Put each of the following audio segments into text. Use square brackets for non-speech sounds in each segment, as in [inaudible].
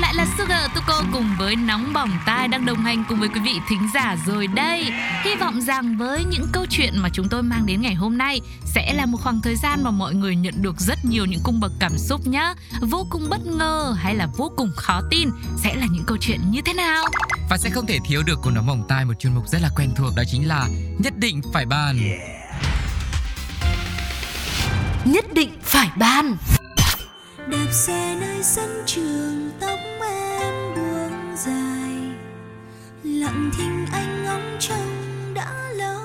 lại là Sugar Tuko cùng với Nóng Bỏng Tai đang đồng hành cùng với quý vị thính giả rồi đây. Hy vọng rằng với những câu chuyện mà chúng tôi mang đến ngày hôm nay sẽ là một khoảng thời gian mà mọi người nhận được rất nhiều những cung bậc cảm xúc nhá. Vô cùng bất ngờ hay là vô cùng khó tin sẽ là những câu chuyện như thế nào? Và sẽ không thể thiếu được của Nóng Bỏng Tai một chuyên mục rất là quen thuộc đó chính là Nhất định phải bàn. Nhất định phải ban đạp xe nơi sân trường tóc em buông dài lặng thinh anh ngóng trông đã lâu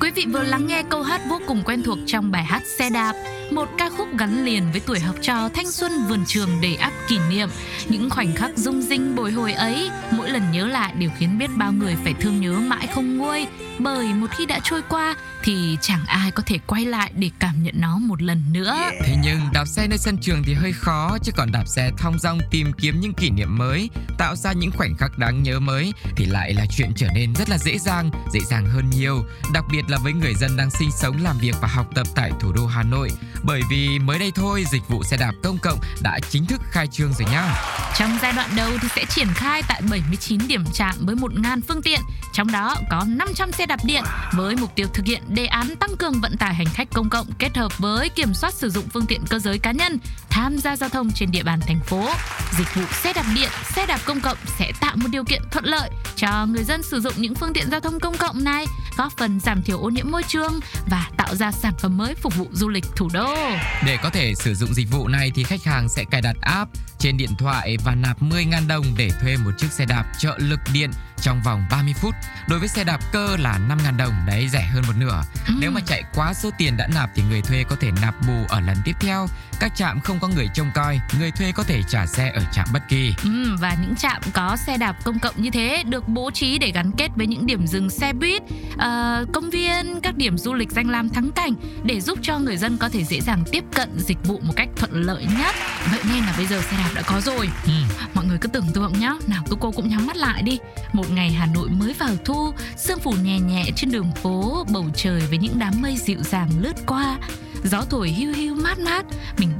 Quý vị vừa lắng nghe câu hát vô cùng quen thuộc trong bài hát Xe đạp, một ca khúc gắn liền với tuổi học trò thanh xuân vườn trường đầy ắp kỷ niệm. Những khoảnh khắc rung rinh bồi hồi ấy, mỗi lần nhớ lại đều khiến biết bao người phải thương nhớ mãi không nguôi. Bởi một khi đã trôi qua thì chẳng ai có thể quay lại để cảm nhận nó một lần nữa. Thế nhưng đạp xe nơi sân trường thì hơi khó chứ còn đạp xe thong dong tìm kiếm những kỷ niệm mới, tạo ra những khoảnh khắc đáng nhớ mới thì lại là chuyện trở nên rất là dễ dàng, dễ dàng hơn nhiều, đặc biệt là với người dân đang sinh sống, làm việc và học tập tại thủ đô Hà Nội. Bởi vì mới đây thôi, dịch vụ xe đạp công cộng đã chính thức khai trương rồi nhá. Trong giai đoạn đầu thì sẽ triển khai tại 79 điểm trạm với 1.000 phương tiện, trong đó có 500 xe đạp đạp điện với mục tiêu thực hiện đề án tăng cường vận tải hành khách công cộng kết hợp với kiểm soát sử dụng phương tiện cơ giới cá nhân tham gia giao thông trên địa bàn thành phố. Dịch vụ xe đạp điện, xe đạp công cộng sẽ tạo một điều kiện thuận lợi cho người dân sử dụng những phương tiện giao thông công cộng này, góp phần giảm thiểu ô nhiễm môi trường và tạo ra sản phẩm mới phục vụ du lịch thủ đô. Để có thể sử dụng dịch vụ này thì khách hàng sẽ cài đặt app trên điện thoại và nạp 10.000 đồng để thuê một chiếc xe đạp trợ lực điện trong vòng 30 phút. Đối với xe đạp cơ là 5.000 đồng, đấy rẻ hơn một nửa. Ừ. Nếu mà chạy quá số tiền đã nạp thì người thuê có thể nạp bù ở lần tiếp theo. Các trạm không có người trông coi, người thuê có thể trả xe ở trạm bất kỳ. Ừ, và những trạm có xe đạp công cộng như thế được bố trí để gắn kết với những điểm dừng xe buýt, ờ, công viên, các điểm du lịch danh lam thắng cảnh để giúp cho người dân có thể dễ dàng tiếp cận dịch vụ một cách thuận lợi nhất. Vậy nên là bây giờ xe đạp đã có rồi. Ừ. Mọi người cứ tưởng tượng nhá, nào cô cô cũng nhắm mắt lại đi. Một ngày Hà Nội mới vào thu, sương phủ nhẹ nhẹ trên đường phố, bầu trời với những đám mây dịu dàng lướt qua. Gió thổi hiu hiu mát mát, mình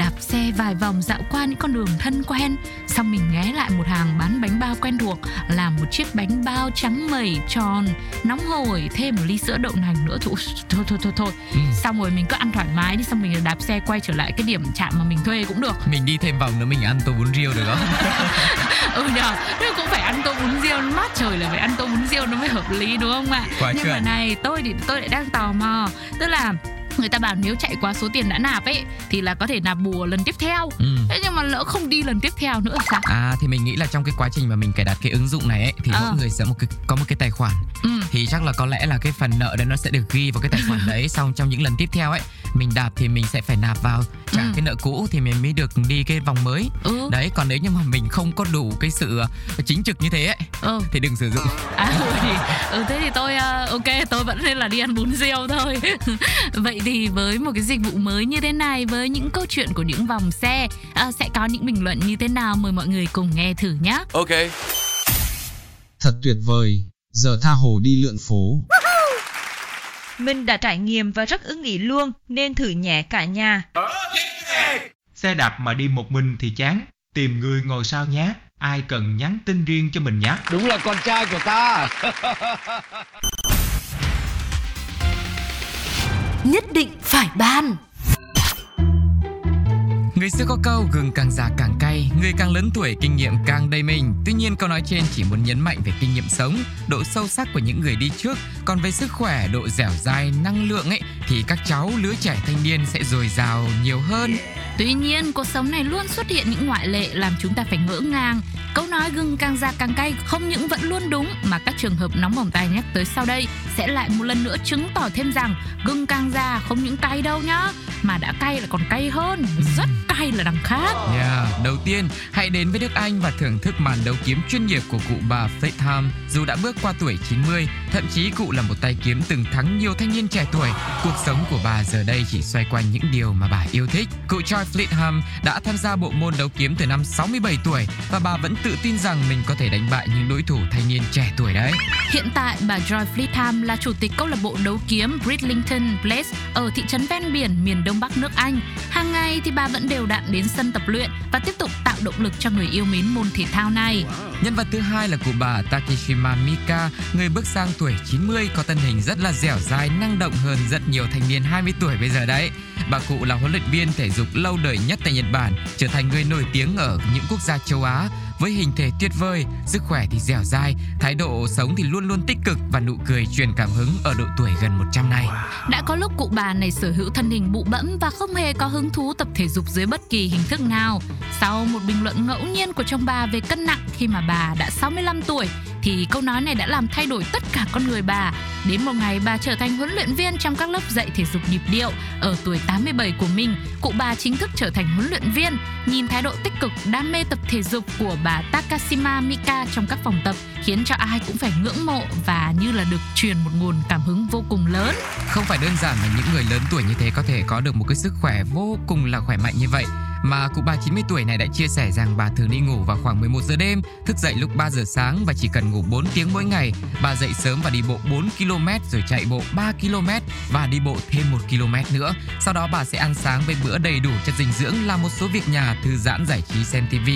vài vòng dạo qua những con đường thân quen, xong mình ghé lại một hàng bán bánh bao quen thuộc, làm một chiếc bánh bao trắng mẩy tròn, nóng hổi, thêm một ly sữa đậu nành nữa thôi thôi thôi thôi, thôi. Ừ. Xong rồi mình cứ ăn thoải mái đi, xong mình đạp xe quay trở lại cái điểm trạm mà mình thuê cũng được. Mình đi thêm vòng nữa mình ăn tô bún riêu được không? [laughs] ừ nhờ nhưng cũng phải ăn tô bún riêu mát trời là phải ăn tô bún riêu nó mới hợp lý đúng không ạ Quá nhưng mà chuẩn. này tôi thì tôi lại đang tò mò tức là người ta bảo nếu chạy quá số tiền đã nạp ấy thì là có thể nạp bù lần tiếp theo. Ừ. thế nhưng mà lỡ không đi lần tiếp theo nữa thì sao? À thì mình nghĩ là trong cái quá trình mà mình cài đặt cái ứng dụng này ấy thì Ờ. mỗi người sẽ một cái có một cái tài khoản. Ừ. Thì chắc là có lẽ là cái phần nợ đấy nó sẽ được ghi vào cái tài khoản [laughs] đấy xong trong những lần tiếp theo ấy mình đạp thì mình sẽ phải nạp vào trả Ừ. cái nợ cũ thì mình mới được đi cái vòng mới. Ừ. Đấy còn nếu như mà mình không có đủ cái sự ờ, chính trực như thế ấy ừ. thì đừng sử dụng. À [laughs] ừ thì ừ thế thì tôi ờ, ok tôi vẫn nên là đi ăn bún riêu thôi. [laughs] Vậy thì với một cái dịch vụ mới như thế này với những câu chuyện của những vòng xe ờ, sẽ có những bình luận như thế nào mời mọi người cùng nghe thử nhé Ok Thật tuyệt vời, giờ tha hồ đi lượn phố. Mình đã trải nghiệm và rất ưng ý luôn, nên thử nhẹ cả nhà. Xe đạp mà đi một mình thì chán, tìm người ngồi sau nhé. Ai cần nhắn tin riêng cho mình nhé. Đúng là con trai của ta. [laughs] nhất định phải ban Người xưa có câu gừng càng già càng cay, người càng lớn tuổi kinh nghiệm càng đầy mình. Tuy nhiên câu nói trên chỉ muốn nhấn mạnh về kinh nghiệm sống, độ sâu sắc của những người đi trước, còn về sức khỏe, độ dẻo dai, năng lượng ấy thì các cháu lứa trẻ thanh niên sẽ dồi dào nhiều hơn. Tuy nhiên, cuộc sống này luôn xuất hiện những ngoại lệ làm chúng ta phải ngỡ ngàng. Câu nói gừng càng già càng cay không những vẫn luôn đúng mà các trường hợp nóng bỏng tai nhắc tới sau đây sẽ lại một lần nữa chứng tỏ thêm rằng gừng càng già không những cay đâu nhá, mà đã cay là còn cay hơn, rất cay là đằng khác. Yeah, đầu tiên hãy đến với Đức Anh và thưởng thức màn đấu kiếm chuyên nghiệp của cụ bà Faitham. Dù đã bước qua tuổi 90 Thậm chí cụ là một tay kiếm từng thắng nhiều thanh niên trẻ tuổi. Cuộc sống của bà giờ đây chỉ xoay quanh những điều mà bà yêu thích. Cụ Joy Fleetham đã tham gia bộ môn đấu kiếm từ năm 67 tuổi và bà vẫn tự tin rằng mình có thể đánh bại những đối thủ thanh niên trẻ tuổi đấy. Hiện tại, bà Joy Fleetham là chủ tịch câu lạc bộ đấu kiếm Bridlington Place ở thị trấn ven biển miền đông bắc nước Anh. Hàng nay thì bà vẫn đều đặn đến sân tập luyện và tiếp tục tạo động lực cho người yêu mến môn thể thao này. Nhân vật thứ hai là cụ bà Takishima Mika, người bước sang tuổi 90 có thân hình rất là dẻo dai, năng động hơn rất nhiều thanh niên 20 tuổi bây giờ đấy. Bà cụ là huấn luyện viên thể dục lâu đời nhất tại Nhật Bản, trở thành người nổi tiếng ở những quốc gia châu Á với hình thể tuyệt vời, sức khỏe thì dẻo dai, thái độ sống thì luôn luôn tích cực và nụ cười truyền cảm hứng ở độ tuổi gần 100 này. Đã có lúc cụ bà này sở hữu thân hình bụ bẫm và không hề có hứng thú tập thể dục dưới bất kỳ hình thức nào. Sau một bình luận ngẫu nhiên của chồng bà về cân nặng khi mà bà đã 65 tuổi, thì câu nói này đã làm thay đổi tất cả con người bà. Đến một ngày bà trở thành huấn luyện viên trong các lớp dạy thể dục nhịp điệu. Ở tuổi 87 của mình, cụ bà chính thức trở thành huấn luyện viên. Nhìn thái độ tích cực, đam mê tập thể dục của bà Takashima Mika trong các phòng tập khiến cho ai cũng phải ngưỡng mộ và như là được truyền một nguồn cảm hứng vô cùng lớn. Không phải đơn giản là những người lớn tuổi như thế có thể có được một cái sức khỏe vô cùng là khỏe mạnh như vậy mà cụ bà 90 tuổi này đã chia sẻ rằng bà thường đi ngủ vào khoảng 11 giờ đêm, thức dậy lúc 3 giờ sáng và chỉ cần ngủ 4 tiếng mỗi ngày. Bà dậy sớm và đi bộ 4 km rồi chạy bộ 3 km và đi bộ thêm 1 km nữa. Sau đó bà sẽ ăn sáng với bữa đầy đủ chất dinh dưỡng làm một số việc nhà thư giãn giải trí xem TV.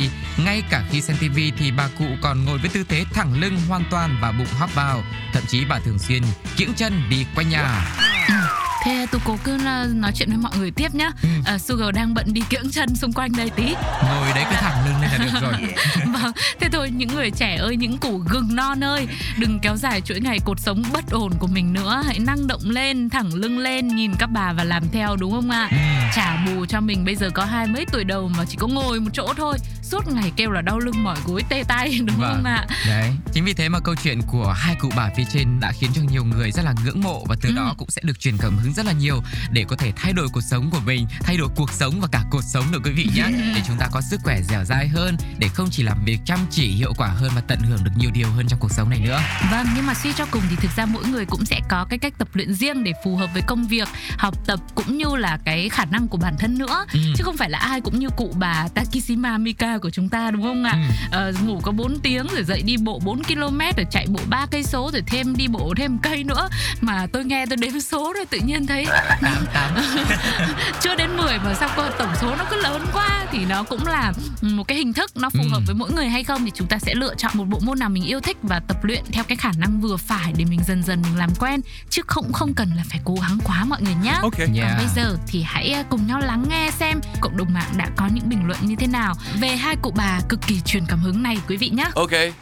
Ngay cả khi xem TV thì bà cụ còn ngồi với tư thế thẳng lưng hoàn toàn và bụng hóp vào. Thậm chí bà thường xuyên kiễng chân đi quanh nhà. Thế tôi cố cứ là nói chuyện với mọi người tiếp nhá. Ừ. À, Sugar đang bận đi kiễng chân xung quanh đây tí. Ngồi đấy cứ thẳng lưng lên là được rồi. [laughs] Vâng, thế thôi những người trẻ ơi, những củ gừng non ơi, đừng kéo dài chuỗi ngày cột sống bất ổn của mình nữa. Hãy năng động lên, thẳng lưng lên, nhìn các bà và làm theo đúng không ạ? Ừ. Trả bù cho mình bây giờ có hai mấy tuổi đầu mà chỉ có ngồi một chỗ thôi, suốt ngày kêu là đau lưng mỏi gối tê tay [laughs] đúng Vâng. không ạ? Đấy, chính vì thế mà câu chuyện của hai cụ bà phía trên đã khiến cho nhiều người rất là ngưỡng mộ và từ Ừ. đó cũng sẽ được truyền cảm hứng rất là nhiều để có thể thay đổi cuộc sống của mình, thay đổi cuộc sống và cả cuộc sống nữa quý vị nhé. [laughs] để chúng ta có sức khỏe dẻo dai hơn, để không chỉ làm việc chăm chỉ hiệu quả hơn mà tận hưởng được nhiều điều hơn trong cuộc sống này nữa. Vâng, nhưng mà suy cho cùng thì thực ra mỗi người cũng sẽ có cái cách tập luyện riêng để phù hợp với công việc, học tập cũng như là cái khả năng của bản thân nữa. Ừ. Chứ không phải là ai cũng như cụ bà Takishima Mika của chúng ta đúng không ạ? Ừ. Ờ, ngủ có 4 tiếng rồi dậy đi bộ 4 km rồi chạy bộ 3 cây số rồi thêm đi bộ thêm cây nữa mà tôi nghe tôi đếm số rồi tự nhiên thấy [laughs] chưa đến 10 mà sao tổng số nó cứ lớn quá thì nó cũng là một cái hình thức nó phù Ừ. hợp với mỗi người hay không thì chúng ta sẽ lựa chọn một bộ môn nào mình yêu thích và tập luyện theo cái khả năng vừa phải để mình dần dần mình làm quen chứ không không cần là phải cố gắng quá mọi người nhé. Okay. Yeah. Còn bây giờ thì hãy ờ, cùng nhau lắng nghe xem cộng đồng mạng đã có những bình luận như thế nào về hai cụ bà cực kỳ truyền cảm hứng này quý vị nhé. Okay.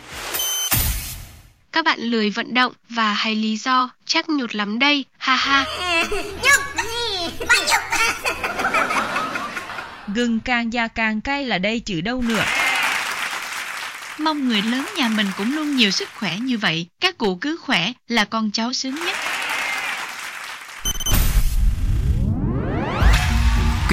Các bạn lười vận động và hay lý do chắc nhụt lắm đây, ha ha. Gừng càng già càng cay là đây chứ đâu nữa. Mong người lớn nhà mình cũng luôn nhiều sức khỏe như vậy. Các cụ cứ khỏe là con cháu sướng nhất.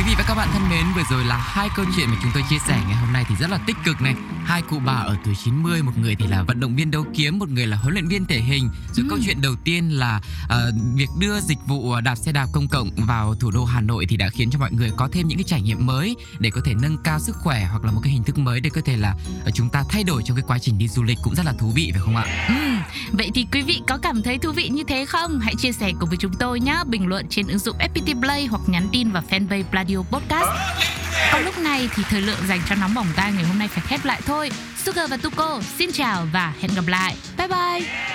Quý vị và các bạn thân mến, vừa rồi là hai câu chuyện mà chúng tôi chia sẻ ngày hôm nay thì rất là tích cực này. Hai cụ bà ở tuổi 90, một người thì là vận động viên đấu kiếm, một người là huấn luyện viên thể hình. Rồi câu chuyện đầu tiên là ờ, việc đưa dịch vụ đạp xe đạp công cộng vào thủ đô Hà Nội thì đã khiến cho mọi người có thêm những cái trải nghiệm mới để có thể nâng cao sức khỏe hoặc là một cái hình thức mới để có thể là ờ, chúng ta thay đổi trong cái quá trình đi du lịch cũng rất là thú vị phải không ạ? Ừm, vậy thì quý vị có cảm thấy thú vị như thế không? Hãy chia sẻ cùng với chúng tôi nhé. Bình luận trên ứng dụng FPT Play hoặc nhắn tin vào fanpage Pladio Podcast. Còn lúc này thì thời lượng dành cho nóng bỏng tai ngày hôm nay phải khép lại thôi. Sugar và Tuko, xin chào và hẹn gặp lại. Bye bye.